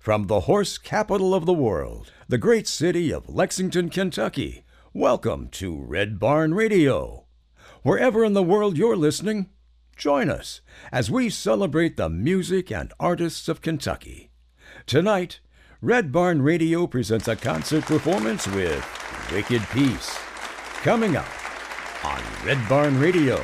From the horse capital of the world, the great city of Lexington, Kentucky, welcome to Red Barn Radio. Wherever in the world you're listening, join us as we celebrate the music and artists of Kentucky. Tonight, Red Barn Radio presents a concert performance with Wicked Peace, coming up on Red Barn Radio.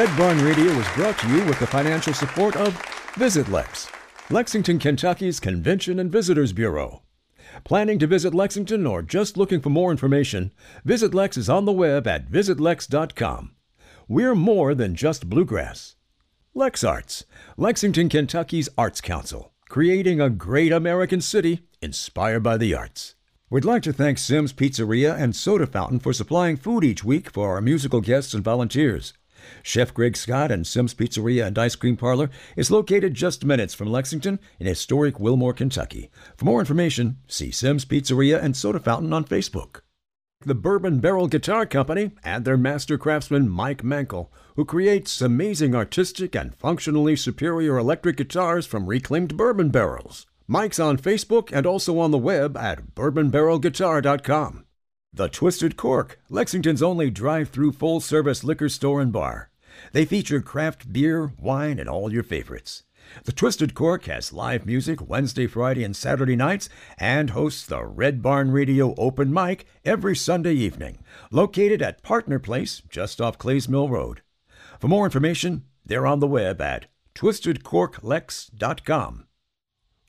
Red Barn Radio is brought to you with the financial support of VisitLex, Lexington, Kentucky's Convention and Visitors Bureau. Planning to visit Lexington or just looking for more information, VisitLex is on the web at visitlex.com. We're more than just bluegrass. LexArts, Lexington, Kentucky's Arts Council, creating a great American city inspired by the arts. We'd like to thank Sims Pizzeria and Soda Fountain for supplying food each week for our musical guests and volunteers. Chef Greg Scott and Sim's Pizzeria and Ice Cream Parlor is located just minutes from Lexington in historic Wilmore, Kentucky. For more information, see Sim's Pizzeria and Soda Fountain on Facebook. The Bourbon Barrel Guitar Company and their master craftsman Mike Mankel, who creates amazing artistic and functionally superior electric guitars from reclaimed bourbon barrels. Mike's on Facebook and also on the web at bourbonbarrelguitar.com. The Twisted Cork, Lexington's only drive through full service liquor store and bar. They feature craft beer, wine, and all your favorites. The Twisted Cork has live music Wednesday, Friday, and Saturday nights and hosts the Red Barn Radio Open Mic every Sunday evening, located at Partner Place just off Clays Mill Road. For more information, they're on the web at twistedcorklex.com.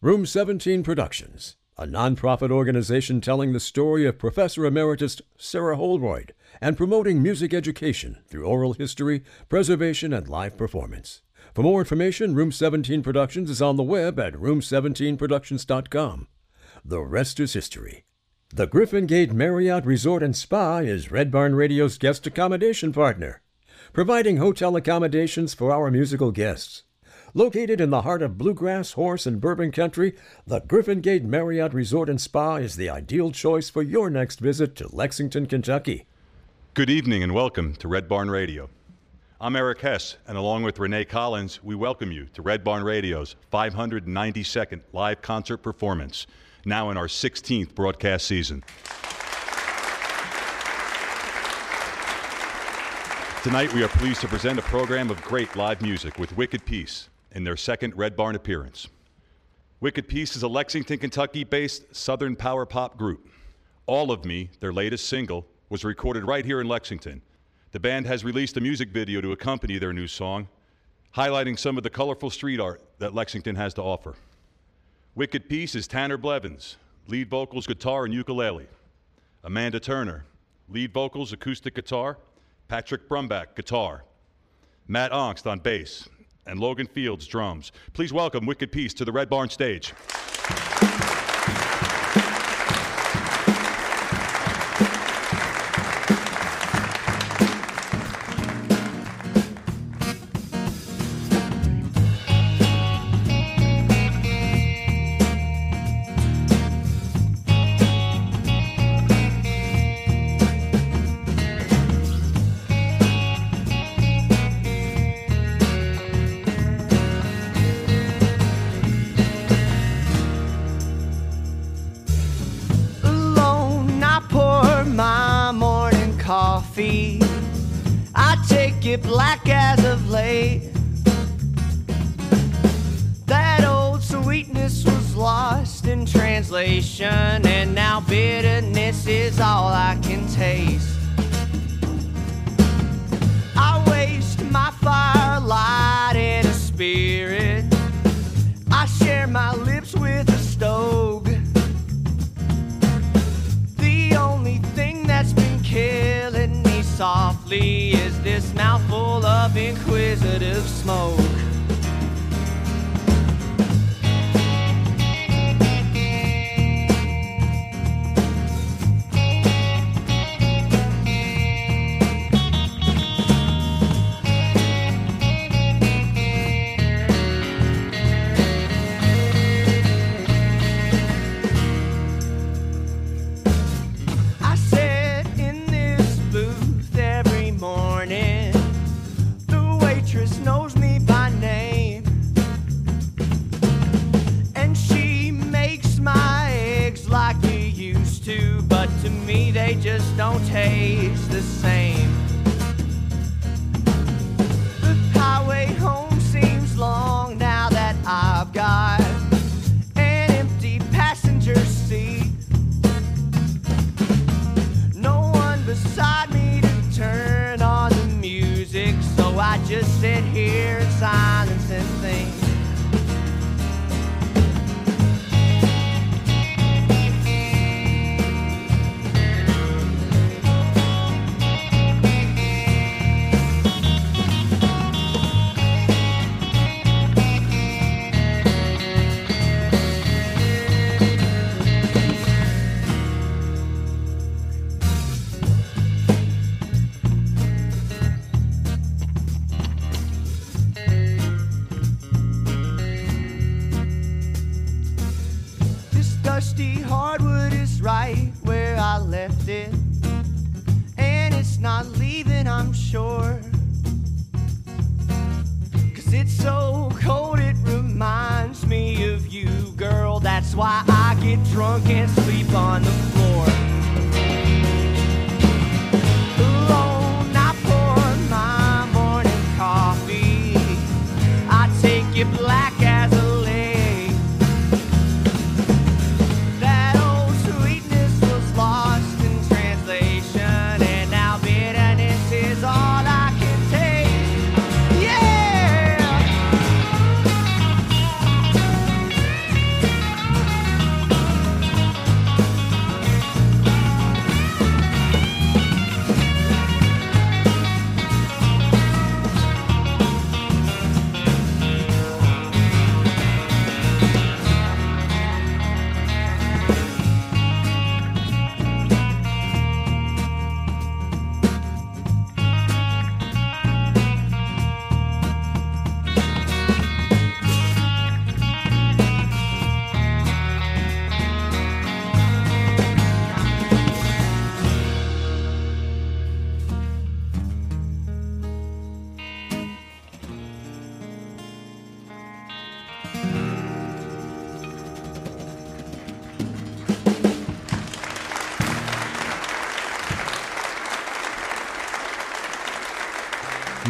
Room 17 Productions, a nonprofit organization telling the story of Professor Emeritus Sarah Holroyd and promoting music education through oral history, preservation, and live performance. For more information, Room 17 Productions is on the web at room17productions.com. The rest is history. The Griffin Gate Marriott Resort and Spa is Red Barn Radio's guest accommodation partner, providing hotel accommodations for our musical guests. Located in the heart of bluegrass, horse, and bourbon country, the Griffin Gate Marriott Resort and Spa is the ideal choice for your next visit to Lexington, Kentucky. Good evening and welcome to Red Barn Radio. I'm Eric Hess, and along with Renee Collins, we welcome you to Red Barn Radio's 592nd live concert performance, now in our 16th broadcast season. Tonight, we are pleased to present a program of great live music with Wicked Peace in their second Red Barn appearance. Wicked Peace is a Lexington, Kentucky based Southern power pop group. All of Me, their latest single, was recorded right here in Lexington the band has released a music video to accompany their new song, highlighting some of the colorful street art that Lexington has to offer. Wicked Peace is Tanner Blevins, lead vocals, guitar, and ukulele. Amanda Turner, lead vocals, acoustic guitar. Patrick Brumbach, guitar. Matt Ongst on bass. And Logan Fields, drums. Please welcome Wicked Peace to the Red Barn stage. They just don't taste the same.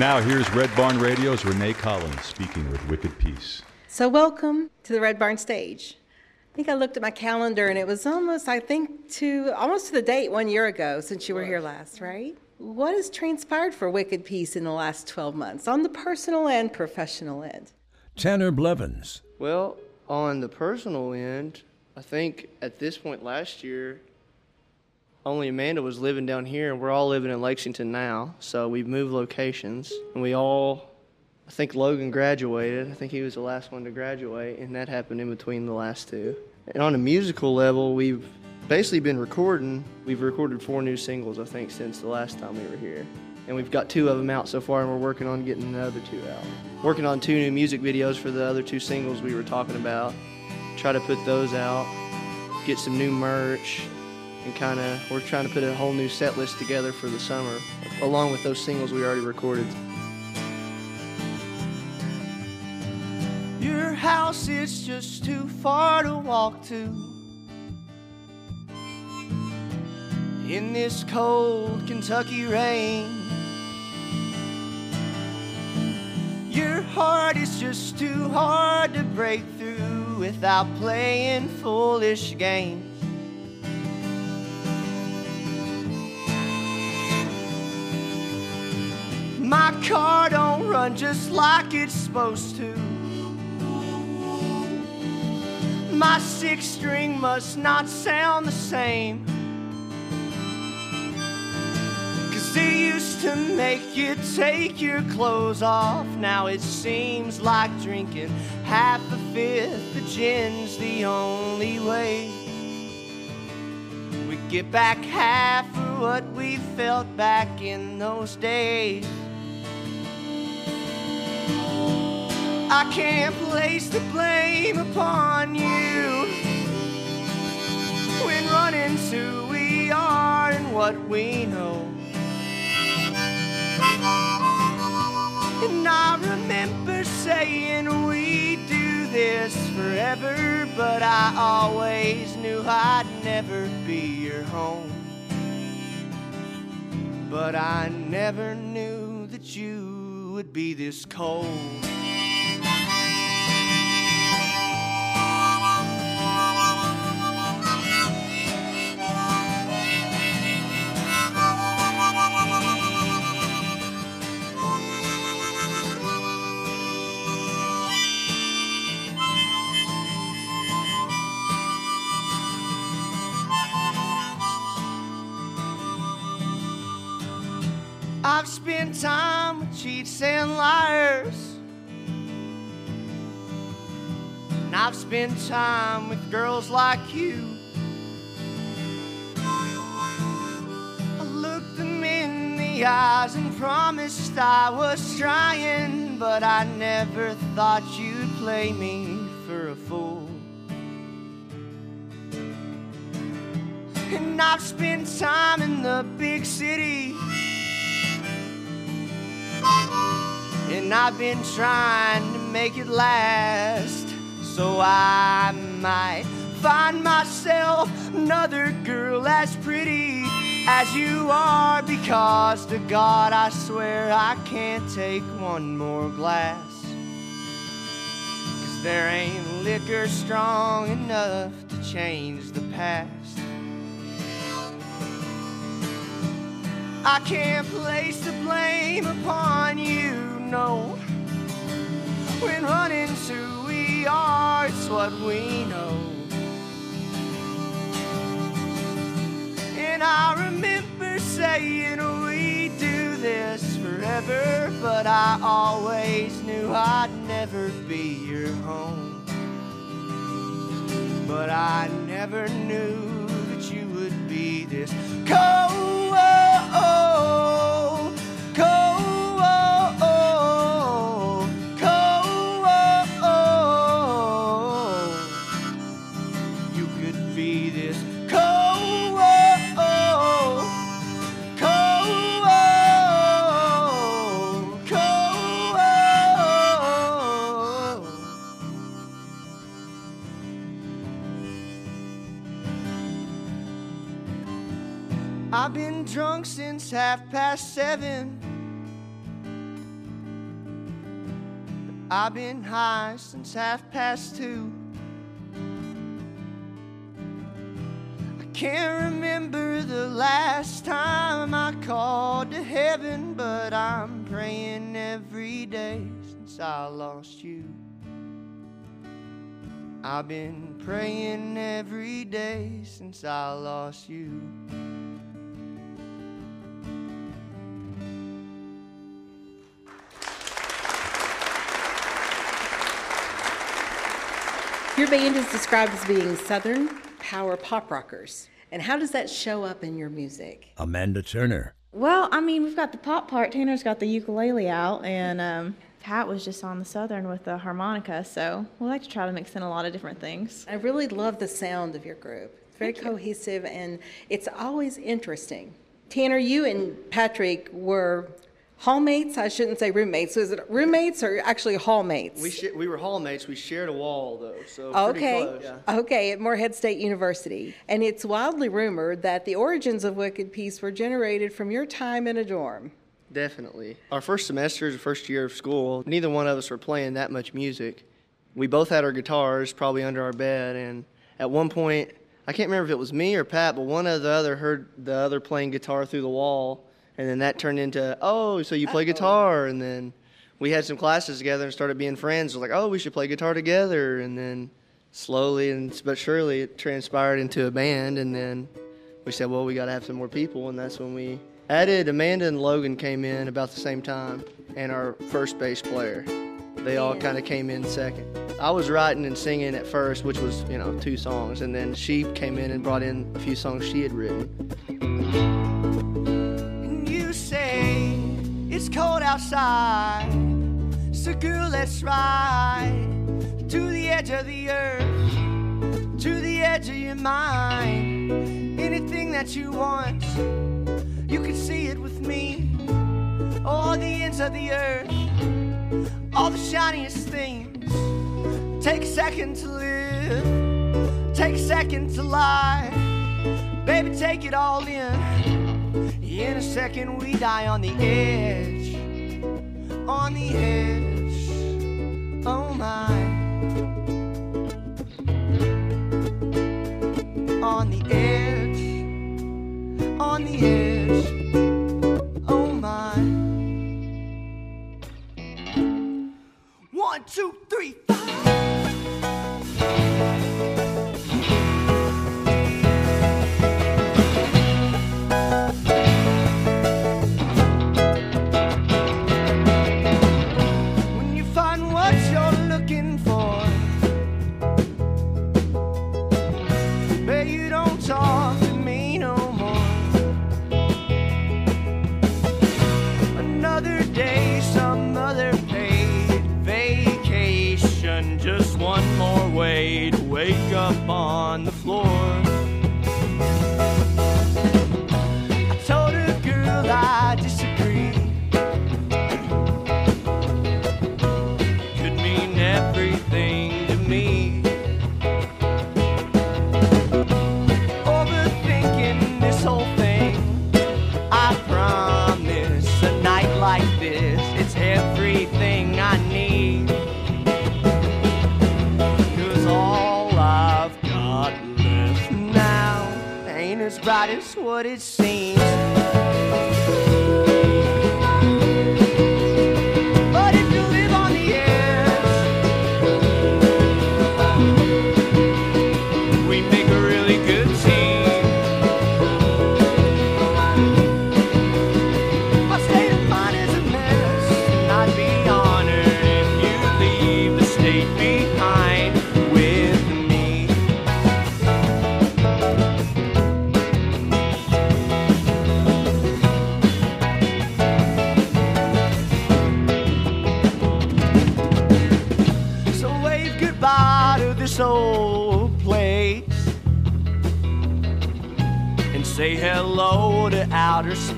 Now, here's Red Barn Radio's Renee Collins speaking with Wicked Peace. So, welcome to the Red Barn stage. I think I looked at my calendar and it was almost, I think, to almost to the date one year ago since you were here last, right? What has transpired for Wicked Peace in the last 12 months on the personal and professional end? Tanner Blevins, Well, on the personal end, I think at this point last year, only Amanda was living down here, and we're all living in Lexington now. So we've moved locations, and we all, I think Logan graduated. I think he was the last one to graduate, and that happened in between the last two. And on a musical level, we've basically been recording. We've recorded four new singles, I think, since the last time we were here. And we've got two of them out so far, and we're working on getting the other two out. Working on two new music videos for the other two singles we were talking about. Try to put those out, get some new merch, and kind of we're trying to put a whole new set list together for the summer, along with those singles we already recorded. Your house is just too far to walk to. In this cold Kentucky rain. Your heart is just too hard to break through without playing foolish games. My car don't run just like it's supposed to. My six string must not sound the same. Cause it used to make you take your clothes off. Now it seems like drinking half a fifth of gin's the only way. We get back half of what we felt back in those days. I can't place the blame upon you when running's who we are and what we know. And I remember saying we'd do this forever, but I always knew I'd never be your home. But I never knew that you would be this cold. Cheats liars. And I've spent time with girls like you. I looked them in the eyes and promised I was trying, but I never thought you'd play me for a fool. And I've spent time in the big city. And I've been trying to make it last. So I might find myself another girl as pretty as you are. Because to God, I swear I can't take one more glass. Cause there ain't liquor strong enough to change the past. I can't place the blame upon you, no. When running to we are, it's what we know. And I remember saying we do this forever, but I always knew I'd never be your home. But I never knew that you would be this cold. Be this cold. I've been drunk since half past seven. I've been high since half past two. Can't remember the last time I called to heaven, but I'm praying every day since I lost you. I've been praying every day since I lost you. Your band is described as being Southern power pop rockers. And how does that show up in your music? Amanda Turner. Well, I mean, we've got the pop part. Tanner's got the ukulele out, and um, Pat was just on the southern with the harmonica. So we like to try to mix in a lot of different things. I really love the sound of your group. It's very cohesive and it's always interesting. Tanner, you and Patrick were hallmates. I shouldn't say roommates. Was it roommates or actually hallmates? We sh- we were hallmates. We shared a wall though, so pretty Okay, close. Yeah. okay, at Morehead State University. And it's wildly rumored that the origins of Wicked Peace were generated from your time in a dorm. Definitely. Our first semester, the first year of school, neither one of us were playing that much music. We both had our guitars probably under our bed, and at one point, I can't remember if it was me or Pat, but one of the other heard the other playing guitar through the wall, and then that turned into, oh, so you play guitar, and then we had some classes together and started being friends. It was like, oh, we should play guitar together, and then slowly and but surely it transpired into a band, and then we said, well, we got to have some more people, and that's when we added Amanda and Logan came in about the same time, and our first bass player. They all kind of came in second. I was writing and singing at first, which was you know two songs, and then she came in and brought in a few songs she had written. It's cold outside. So, girl, let's ride to the edge of the earth, to the edge of your mind. Anything that you want, you can see it with me. All the ends of the earth, all the shiniest things. Take a second to live, take a second to lie. Baby, take it all in. In a second, we die on the edge. On the edge. Oh my. On the edge. On the edge. Oh my. One, two, three, five. Wake up on the floor. Is what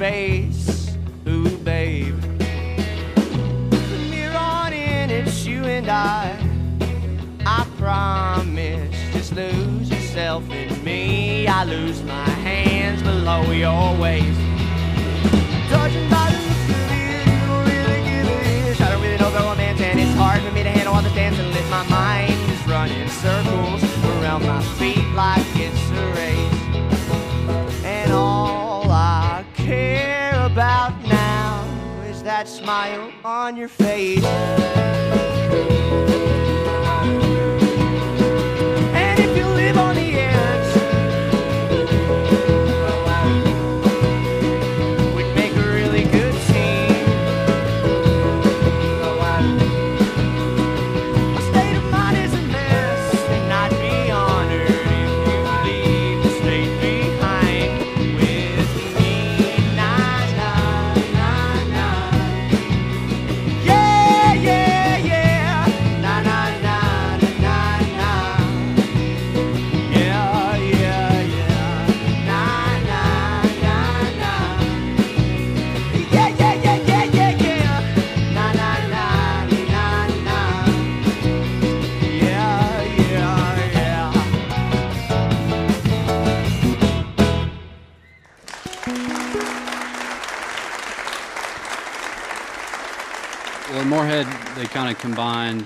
space. Ooh, babe. From here on in, it's you and I. I promise. Just lose yourself in me. I lose my hands below your waist. Judging by the you don't really give ish. I don't really know the romance, and it's hard for me to handle all the dance smile on your face. Kind of combine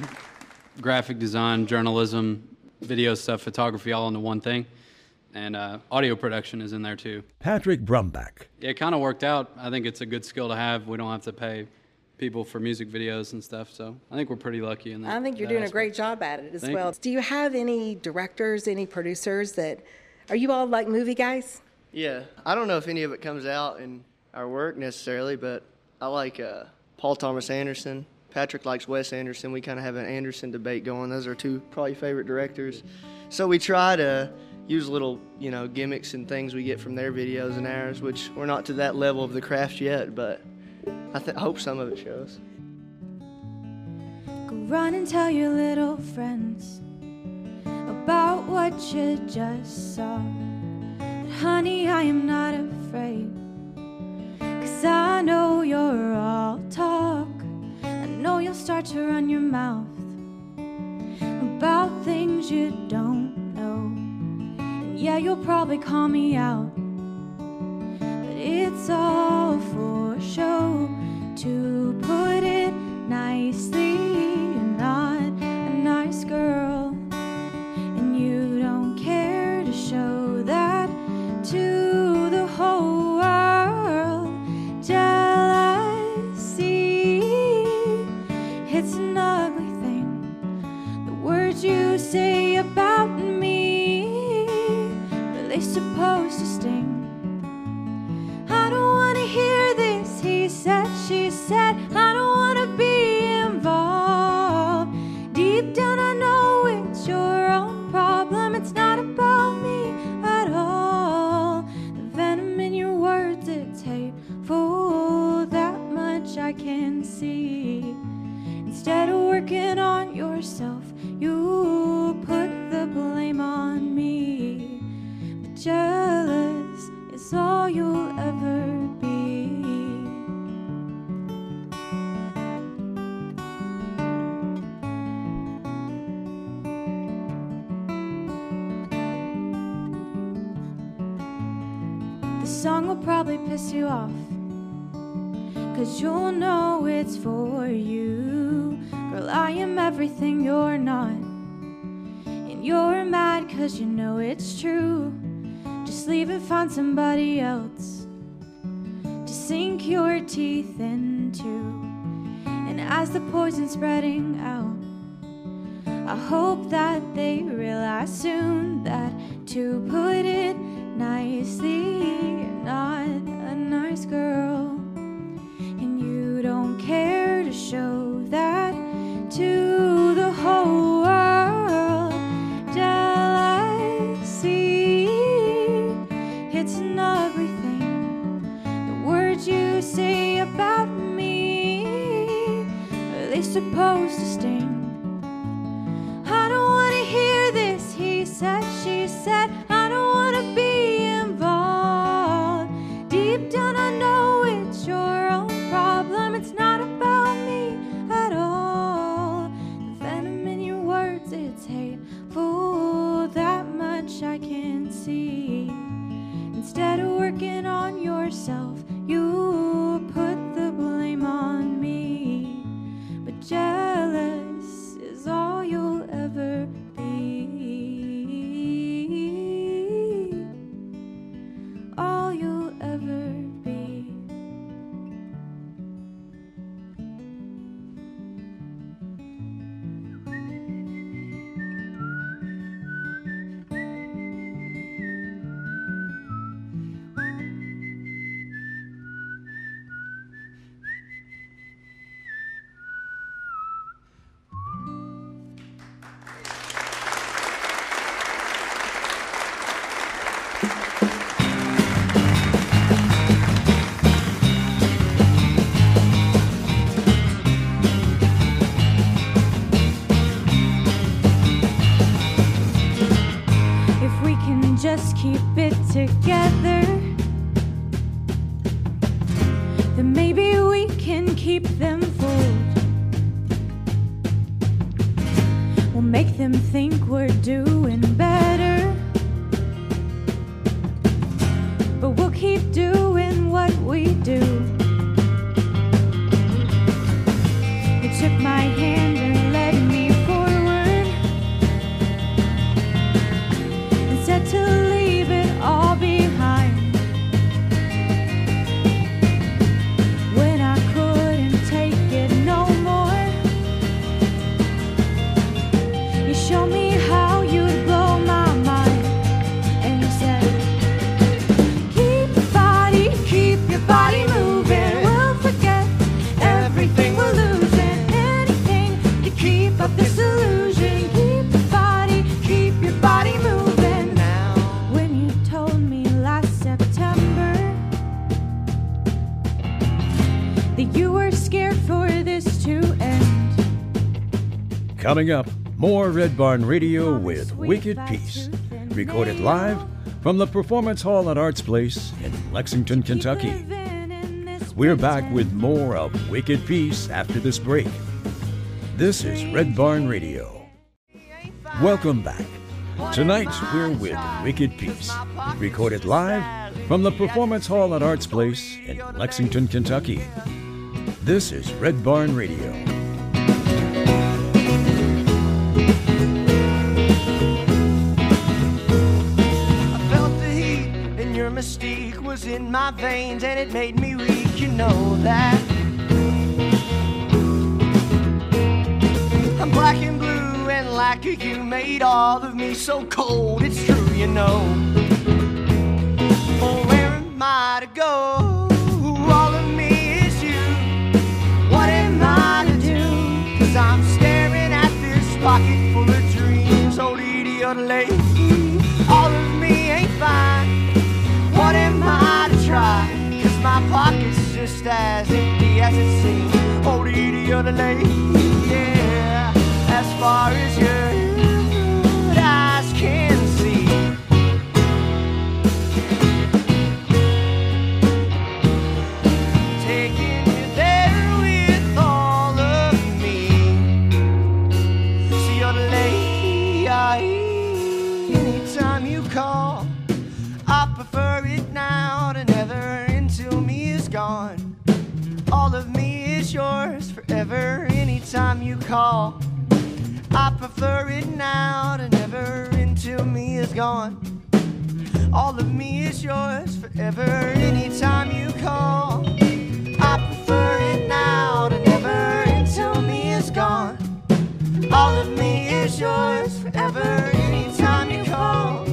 graphic design, journalism, video stuff, photography all into one thing. And uh, audio production is in there too. Patrick Brumback. It kind of worked out. I think it's a good skill to have. We don't have to pay people for music videos and stuff. So I think we're pretty lucky in that. I think you're that doing a great job at it as Thank well. you. Do you have any directors, any producers that are you all like movie guys? Yeah, I don't know if any of it comes out in our work necessarily, but I like uh, Paul Thomas Anderson. Patrick likes Wes Anderson. We kind of have an Anderson debate going. Those are two probably favorite directors. So we try to use little, you know, gimmicks and things we get from their videos and ours, which we're not to that level of the craft yet, but I, th- I hope some of it shows. Go run and tell your little friends about what you just saw. But honey, I am not afraid. Cause I know you're all talk. Know you'll start to run your mouth about things you don't know. And yeah, you'll probably call me out. But it's all for show to put it nicely. Probably piss you off. Cause you'll know it's for you. Girl, I am everything you're not. And you're mad cause you know it's true. Just leave and find somebody else to sink your teeth into. And as the poison's spreading out, I hope that they realize soon that to put it nicely, not a nice girl. And you don't care to show that to the whole world. Jealousy, it's an ugly thing. The words you say about me, are they supposed to sting? I don't wanna hear this, he said, she said. Keep it together, Coming up, more Red Barn Radio with Wicked Peace, recorded live from the Performance Hall at Arts Place in Lexington, Kentucky. We're back with more of Wicked Peace after this break. This is Red Barn Radio. Welcome back. Tonight we're with Wicked Peace, recorded live from the Performance Hall at Arts Place in Lexington, Kentucky. This is Red Barn Radio. My veins, and it made me weak. You know that. I'm black and blue, and like you made all of me so cold. It's true, you know. Oh, where am I to go? Just as empty as it seems. Oh, dee lady, yeah. As far as your call. I prefer it now to never until me is gone. All of me is yours forever, anytime you call. I prefer it now to never until me is gone. All of me is yours forever, anytime you call.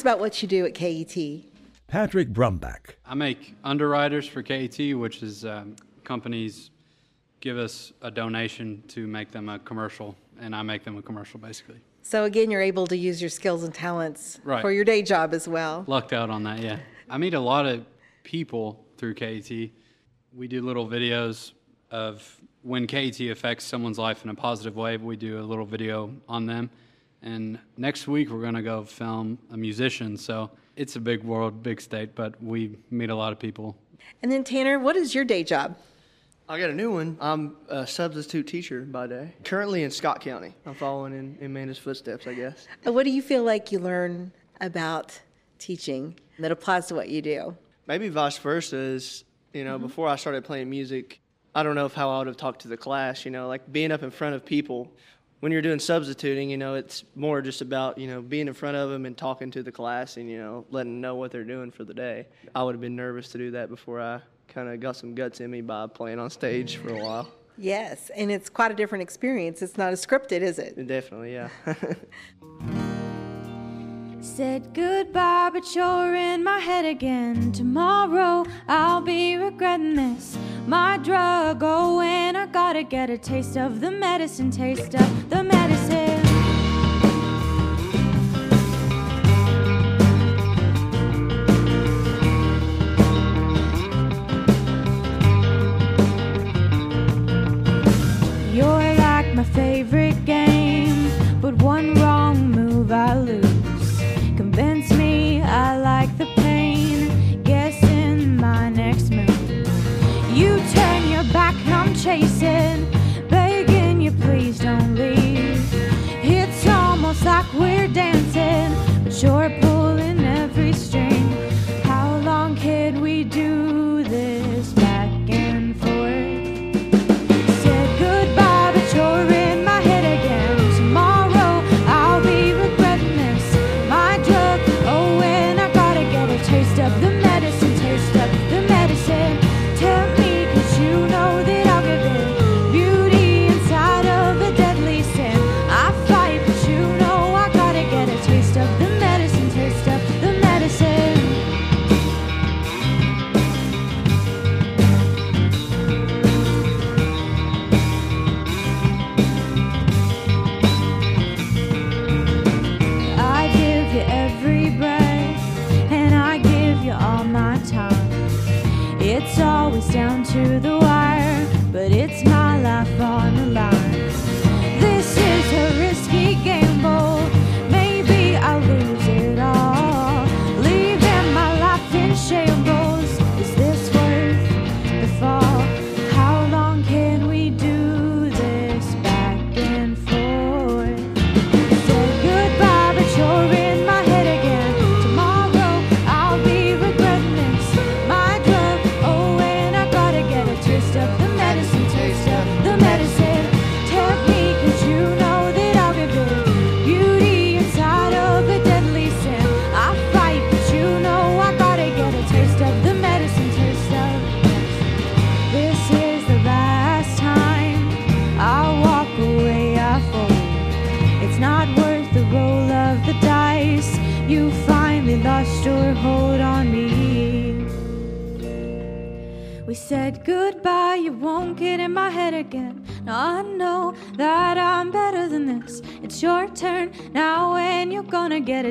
Us about what you do at KET. Patrick Brumback. I make underwriters for KET, which is um, companies give us a donation to make them a commercial, and I make them a commercial basically. So again, you're able to use your skills and talents Right. for your day job as well. Lucked out on that, yeah. I meet a lot of people through KET. We do little videos of when KET affects someone's life in a positive way. We do a little video on them. And next week, we're going to go film a musician. So it's a big world, big state, but we meet a lot of people. And then Tanner, what is your day job? I got a new one. I'm a substitute teacher by day. Currently in Scott County. I'm following in, in Amanda's footsteps, I guess. What do you feel like you learn about teaching that applies to what you do? Maybe vice versa is, you know, mm-hmm. before I started playing music, I don't know if how I would have talked to the class, you know, like being up in front of people. When you're doing substituting, you know, it's more just about, you know, being in front of them and talking to the class and, you know, letting them know what they're doing for the day. I would have been nervous to do that before I kind of got some guts in me by playing on stage for a while. Yes, and it's quite a different experience. It's not as scripted, is it? Definitely, yeah. Said goodbye, but you're in my head again. Tomorrow I'll be regretting this. My drug, oh, and I gotta get a taste of the medicine, taste of the medicine.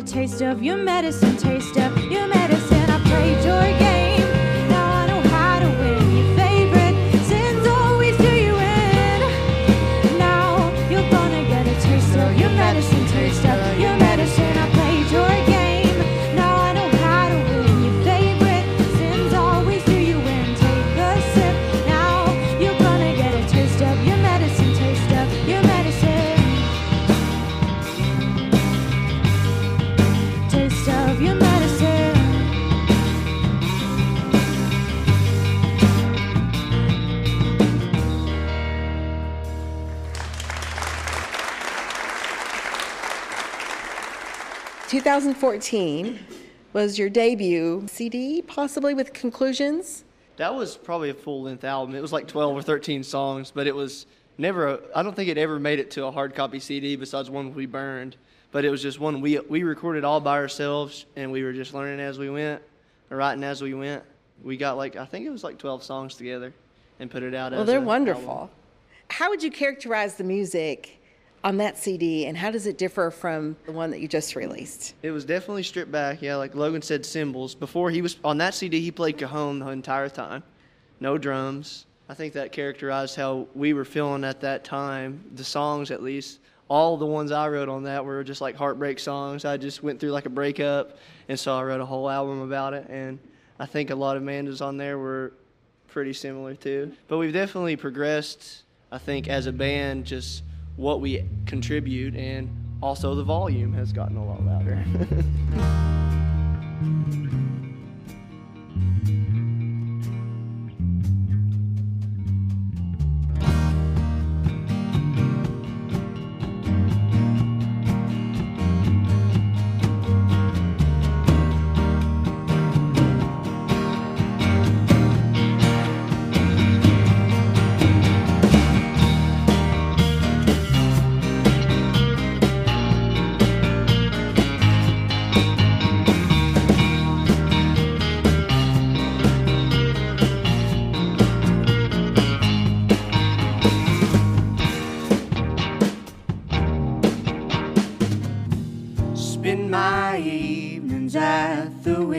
Taste of your medicine, taste of 2014 was your debut CD, possibly with conclusions. That was probably a full length album. It was like 12 or 13 songs, but it was never, I don't think it ever made it to a hard copy CD besides one we burned. But it was just one we, we recorded all by ourselves and we were just learning as we went, or writing as we went. We got like, I think it was like 12 songs together and put it out Well, they're wonderful. album. How would you characterize the music on that CD, and how does it differ from the one that you just released? It was definitely stripped back. Yeah, like Logan said, cymbals. Before he was on that CD, he played cajon the entire time, no drums. I think that characterized how we were feeling at that time. The songs, at least, all the ones I wrote on that were just like heartbreak songs. I just went through like a breakup, and so I wrote a whole album about it. And I think a lot of Amanda's on there were pretty similar too. But we've definitely progressed. I think as a band, just what we contribute, and also the volume has gotten a lot louder.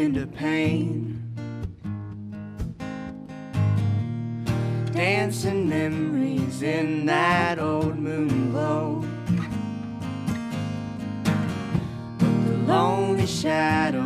window pane. Dancing memories in that old moon glow. The lonely shadow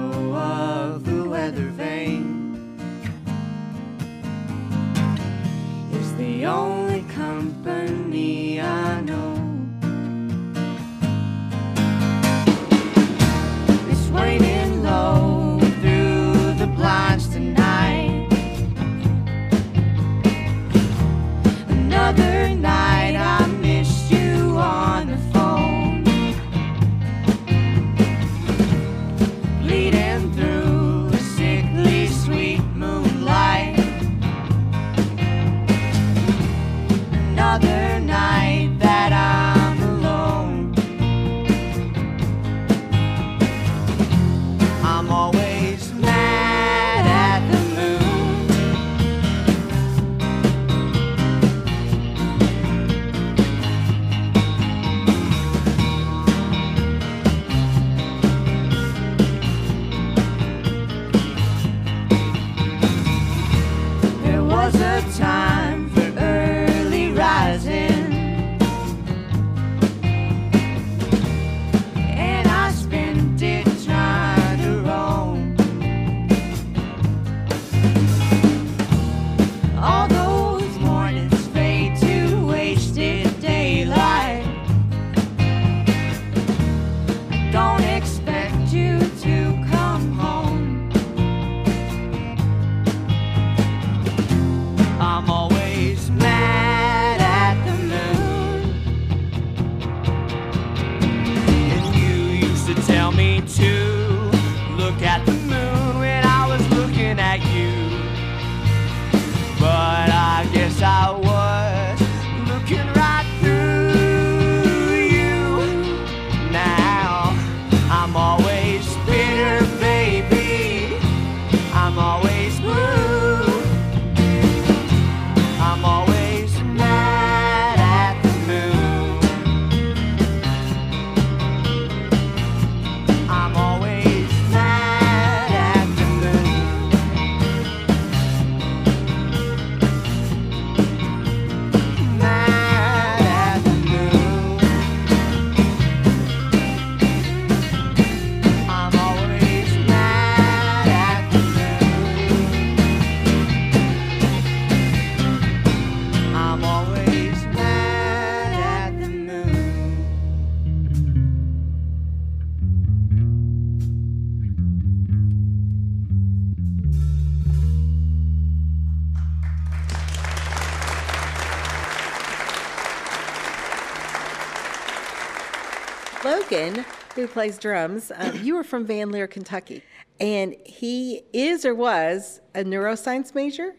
Logan, who plays drums, um, you were from Van Lear, Kentucky, and he is or was a neuroscience major.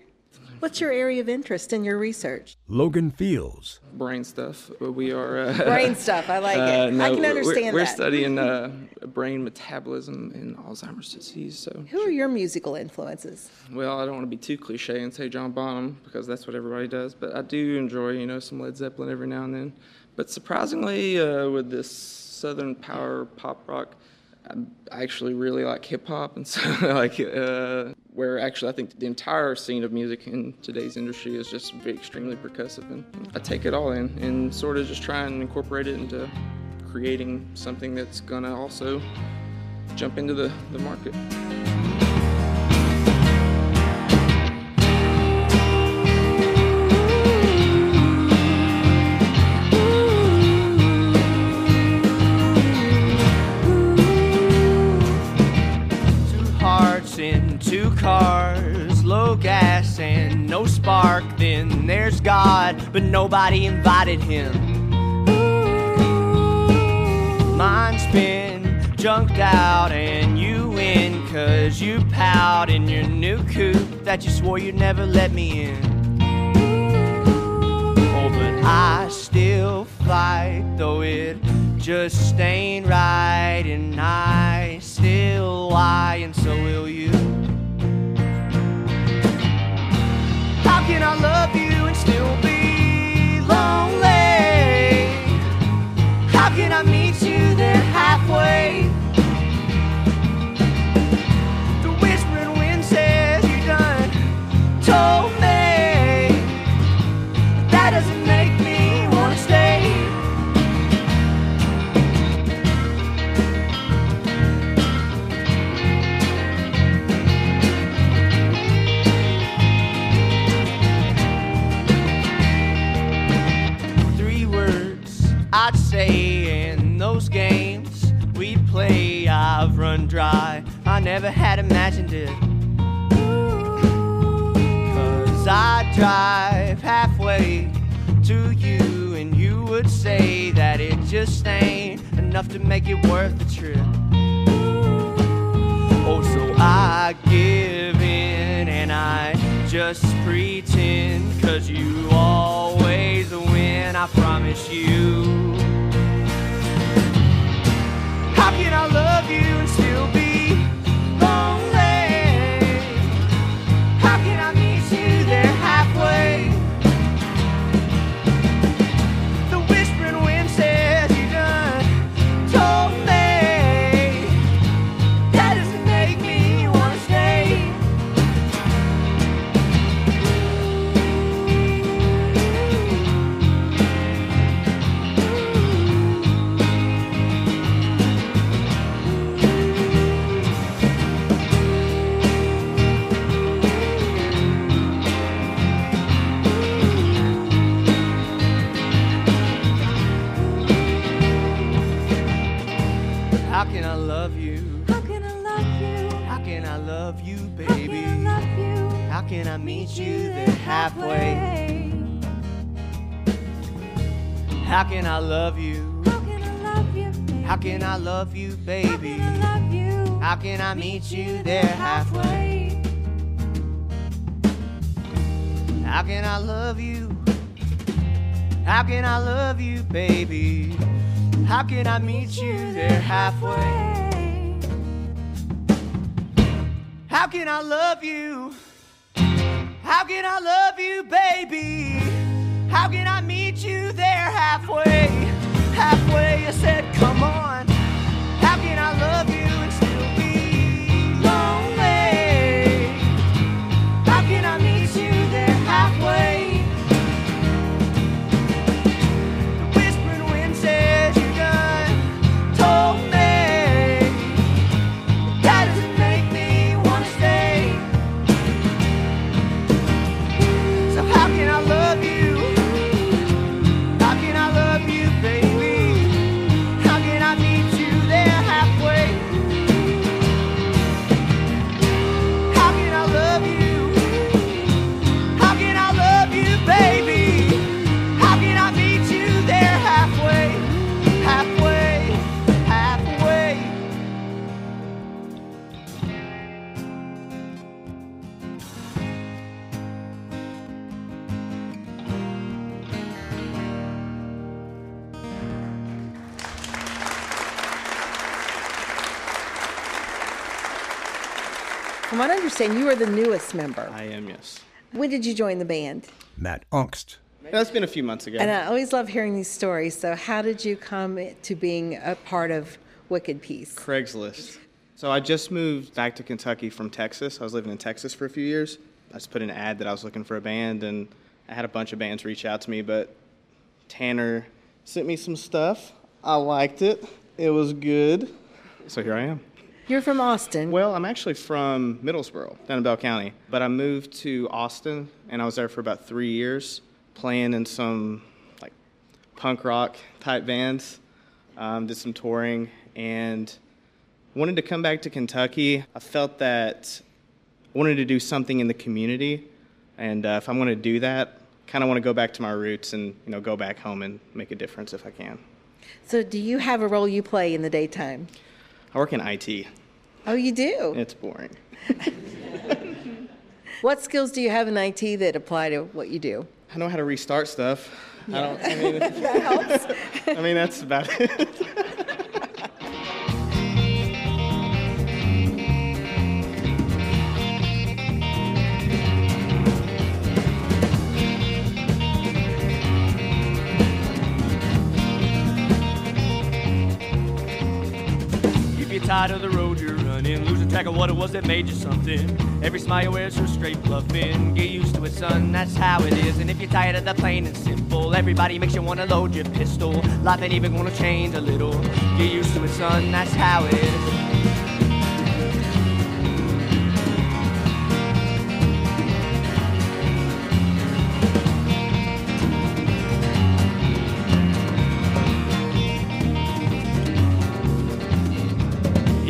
What's your area of interest in your research? Logan Fields. brain stuff. We are uh, Brain stuff. I like it. uh, I no, can we're- we're, that. studying uh, brain metabolism in Alzheimer's disease. So, Who are your musical influences? well, I don't want to be too cliche and say John Bonham because that's what everybody does, but I do enjoy, you know, some Led Zeppelin every now and then. But surprisingly, uh, with this Southern power pop rock, I actually really like hip hop, and so like uh, where actually I think the entire scene of music in today's industry is just extremely percussive, and I take it all in and sort of just try and incorporate it into creating something that's gonna also jump into the, the market. There's God, but nobody invited him. Mine's been junked out and you win, cause you pout in your new coupe that you swore you'd never let me in. Oh, but I still fight, though it just ain't right, and I still lie, and so will you. How can I love you and still be lonely? How can I meet you there halfway? Say in those games we play. I've run dry. I never had imagined it. Cause I drive halfway to you, and you would say that it just ain't enough to make it worth the trip. Oh, so I give in and I just pretend, cause you always win, I promise you. I love you and still meet you there halfway? How can I love you? How can I love you? How can I love you, How baby? can I love you? How can I meet you there halfway? How can I love you? How can I love you, baby? How can I meet you there halfway? How can I love you? How can I love you, baby? How can I meet you there halfway? Halfway, I said, come on. How can I love you understand, you are the newest member. I am, yes. When did you join the band? Matt Ungst. That's been a few months ago. And I always love hearing these stories. So, how did you come to being a part of Wicked Peace? Craigslist. So I just moved back to Kentucky from Texas. I was living in Texas for a few years. I just put an ad that I was looking for a band, and I had a bunch of bands reach out to me, but Tanner sent me some stuff. I liked it. It was good. So here I am. You're from Austin. Well, I'm actually from Middlesboro, down in Bell County, but I moved to Austin, and I was there for about three years, playing in some like punk rock type bands. Um, did some touring, and wanted to come back to Kentucky. I felt that I wanted to do something in the community, and uh, if I'm going to do that, kind of want to go back to my roots and you know go back home and make a difference if I can. So, do you have a role you play in the daytime? I work in IT. Oh, you do? It's boring. what skills do you have in IT that apply to what you do? I know how to restart stuff. I don't. I mean, that helps. I mean, that's about it. If of the road you're running, losing track of what it was that made you something. Every smile you wears her straight bluffing. Get used to it, son, that's how it is. And if you're tired of the plain and simple, everybody makes you wanna load your pistol. Life ain't even gonna change a little. Get used to it, son, that's how it is.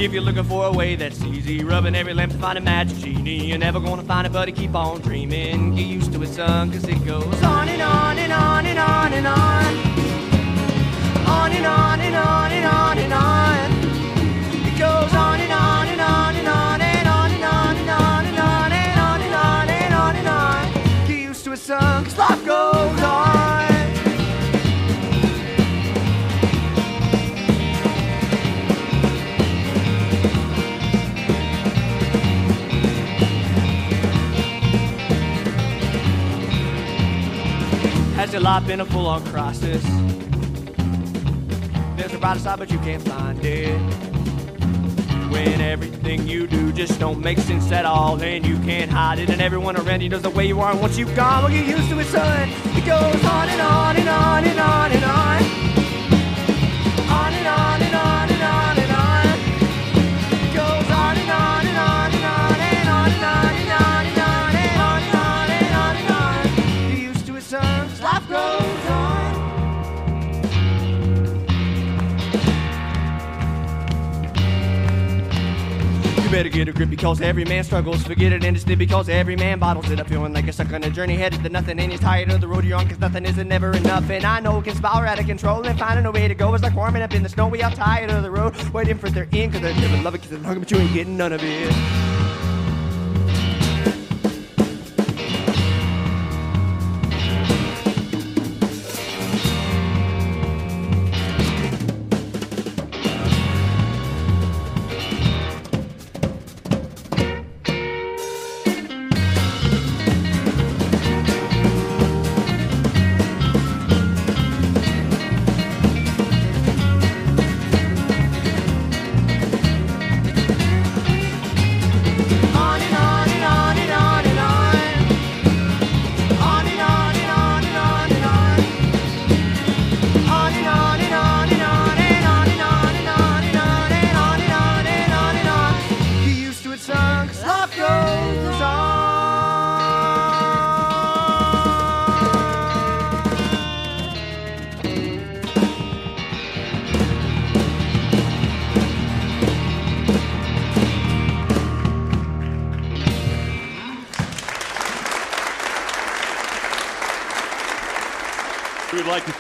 If you're looking for a way that's easy, rubbing every lamp to find a magic genie, you're never gonna find it, buddy. Keep on dreaming. Get used to it, son, cause it goes on and on and on and on and on. On and on and on and on and on. Your life been a full on crisis? There's a brighter side, but you can't find it. When everything you do just don't make sense at all, and you can't hide it, and everyone around you knows the way you are, and once you've gone, well, get used to it, son. It goes on and on and on and on and. On better get a grip because every man struggles. Forget it and it's still because every man bottles it up. Feeling like you're on a journey headed to nothing and you're tired of the road you're on because nothing isn't never enough. And I know it can spiral out of control and finding a way to go is like warming up in the snow. We all tired of the road, waiting for their end because they're love it because they're hungry, but you ain't getting none of it.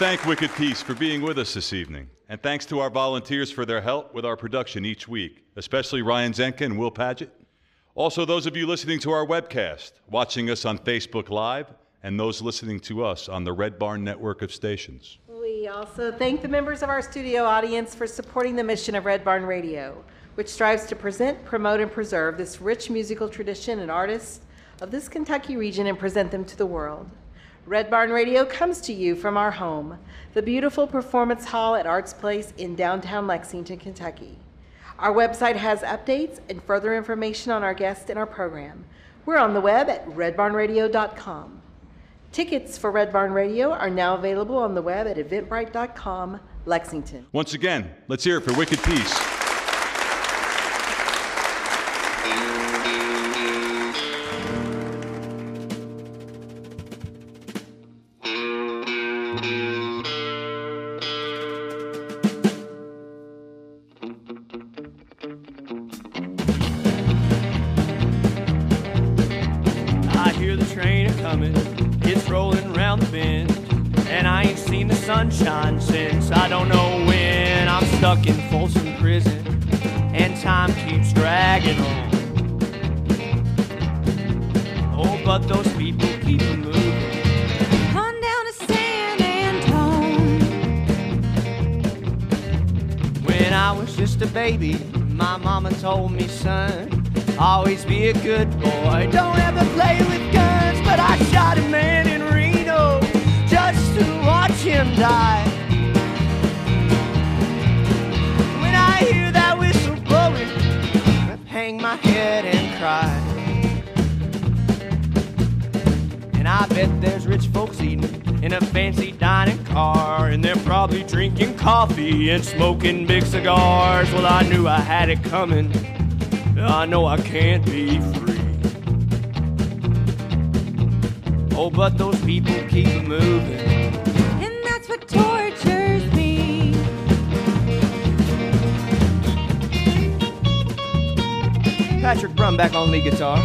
Thank Wicked Peace for being with us this evening. And thanks to our volunteers for their help with our production each week, especially Ryan Zenka and Will Paget. Also, those of you listening to our webcast, watching us on Facebook Live, and those listening to us on the Red Barn network of stations. We also thank the members of our studio audience for supporting the mission of Red Barn Radio. which strives to present, promote, and preserve this rich musical tradition and artists of this Kentucky region and present them to the world. Red Barn Radio comes to you from our home, the beautiful Performance Hall at Arts Place in downtown Lexington, Kentucky. Our website has updates and further information on our guests and our program. We're on the web at redbarnradio.com. Tickets for Red Barn Radio are now available on the web at eventbrite.com, Lexington. Once again, let's hear it for Wicked Peace. Seen the sunshine since I don't know when. I'm stuck in Folsom Prison, and time keeps dragging on. Oh, but those people keep moving. On down to San Antone. When I was just a baby, my mama told me, son, always be a good boy. Don't ever play with guns. But I shot a man in Reno just to watch him die. When I hear that whistle blowing, I hang my head and cry. And I bet there's rich folks eating in a fancy dining car. And they're probably drinking coffee and smoking big cigars. Well, I knew I had it coming. I know I can't be free. Oh, but those people keep moving. And that's what tortures me. Patrick Brumback on lead guitar.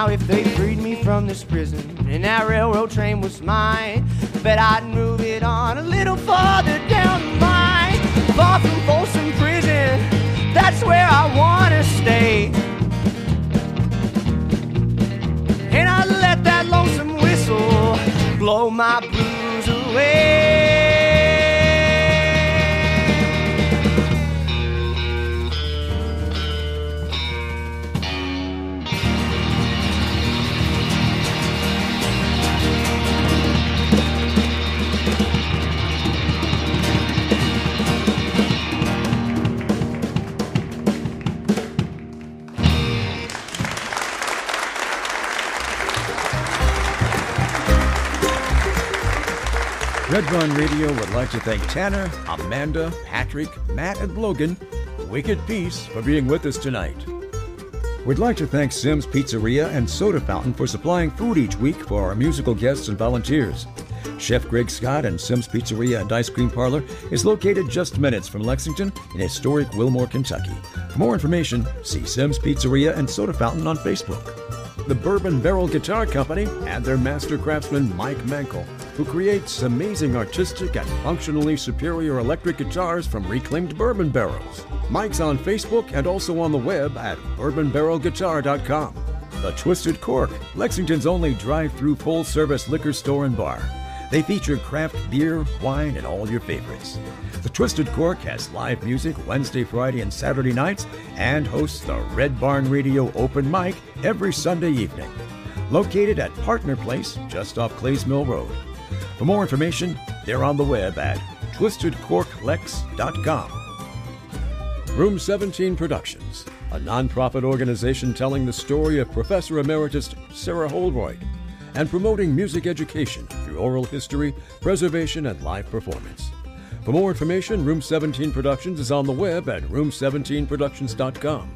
Now, if they freed me from this prison and that railroad train was mine, bet I'd move it on a little farther down the line. Far from Folsom Prison, that's where I wanna stay. And I'd let that lonesome whistle blow my blues away. Red Barn Radio would like to thank Tanner, Amanda, Patrick, Matt, and Logan, Wicked Peace, for being with us tonight. We'd like to thank Sims Pizzeria and Soda Fountain for supplying food each week for our musical guests and volunteers. Chef Greg Scott and Sims Pizzeria and Ice Cream Parlor is located just minutes from Lexington in historic Wilmore, Kentucky. For more information, see Sims Pizzeria and Soda Fountain on Facebook. The Bourbon Barrel Guitar Company and their master craftsman Mike Mankel, who creates amazing artistic and functionally superior electric guitars from reclaimed bourbon barrels. Mike's on Facebook and also on the web at bourbonbarrelguitar.com. The Twisted Cork, Lexington's only drive through full service liquor store and bar. They feature craft beer, wine, and all your favorites. The Twisted Cork has live music Wednesday, Friday, and Saturday nights and hosts the Red Barn Radio Open Mic every Sunday evening. Located at Partner Place, just off Clays Mill Road. For more information, they're on the web at twistedcorklex.com. Room 17 Productions, a nonprofit organization telling the story of Professor Emeritus Sarah Holroyd and promoting music education through oral history, preservation, and live performance. For more information, Room 17 Productions is on the web at room17productions.com.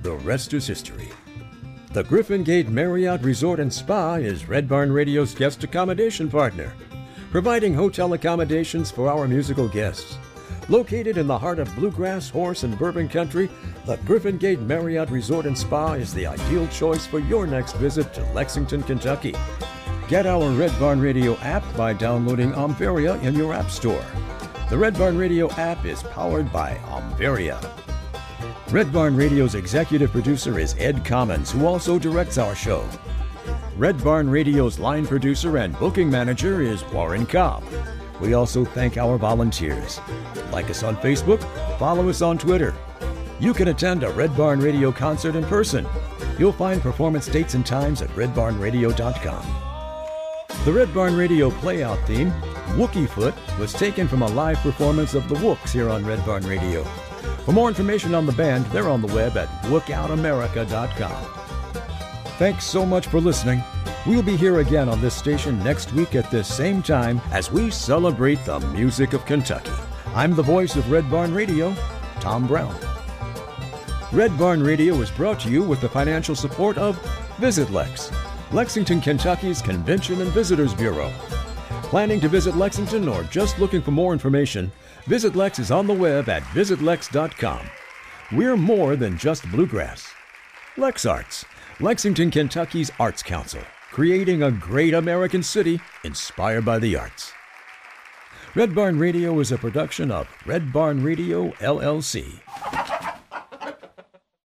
The rest is history. The Griffin Gate Marriott Resort and Spa is Red Barn Radio's guest accommodation partner, providing hotel accommodations for our musical guests. Located in the heart of bluegrass, horse, and bourbon country, the Griffin Gate Marriott Resort and Spa is the ideal choice for your next visit to Lexington, Kentucky. Get our Red Barn Radio app by downloading Omveria in your app store. The Red Barn Radio app is powered by Omveria. Red Barn Radio's executive producer is Ed Commons, who also directs our show. Red Barn Radio's line producer and booking manager is Warren Cobb. We also thank our volunteers. Like us on Facebook, follow us on Twitter. You can attend a Red Barn Radio concert in person. You'll find performance dates and times at redbarnradio.com. The Red Barn Radio playout theme, Wookie Foot, was taken from a live performance of the Wooks here on Red Barn Radio. For more information on the band, they're on the web at wookoutamerica.com. Thanks so much for listening. We'll be here again on this station next week at this same time as we celebrate the music of Kentucky. I'm the voice of Red Barn Radio, Tom Brown. Red Barn Radio is brought to you with the financial support of Visit Lex, Lexington, Kentucky's Convention and Visitors Bureau. Planning to visit Lexington or just looking for more information, Visit Lex is on the web at visitlex.com. We're more than just bluegrass. Lex Arts, Lexington, Kentucky's Arts Council, creating a great American city inspired by the arts. Red Barn Radio is a production of Red Barn Radio, LLC.